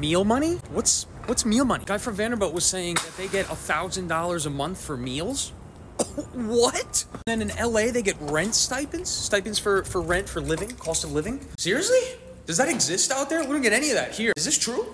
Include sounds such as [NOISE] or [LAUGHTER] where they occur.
Meal money? What's what's meal money? Guy from Vanderbilt was saying that they get a thousand dollars a month for meals. [LAUGHS] what? Then in LA they get rent stipends? Stipends for, for rent for living, cost of living? Seriously? Does that exist out there? We don't get any of that here. Is this true?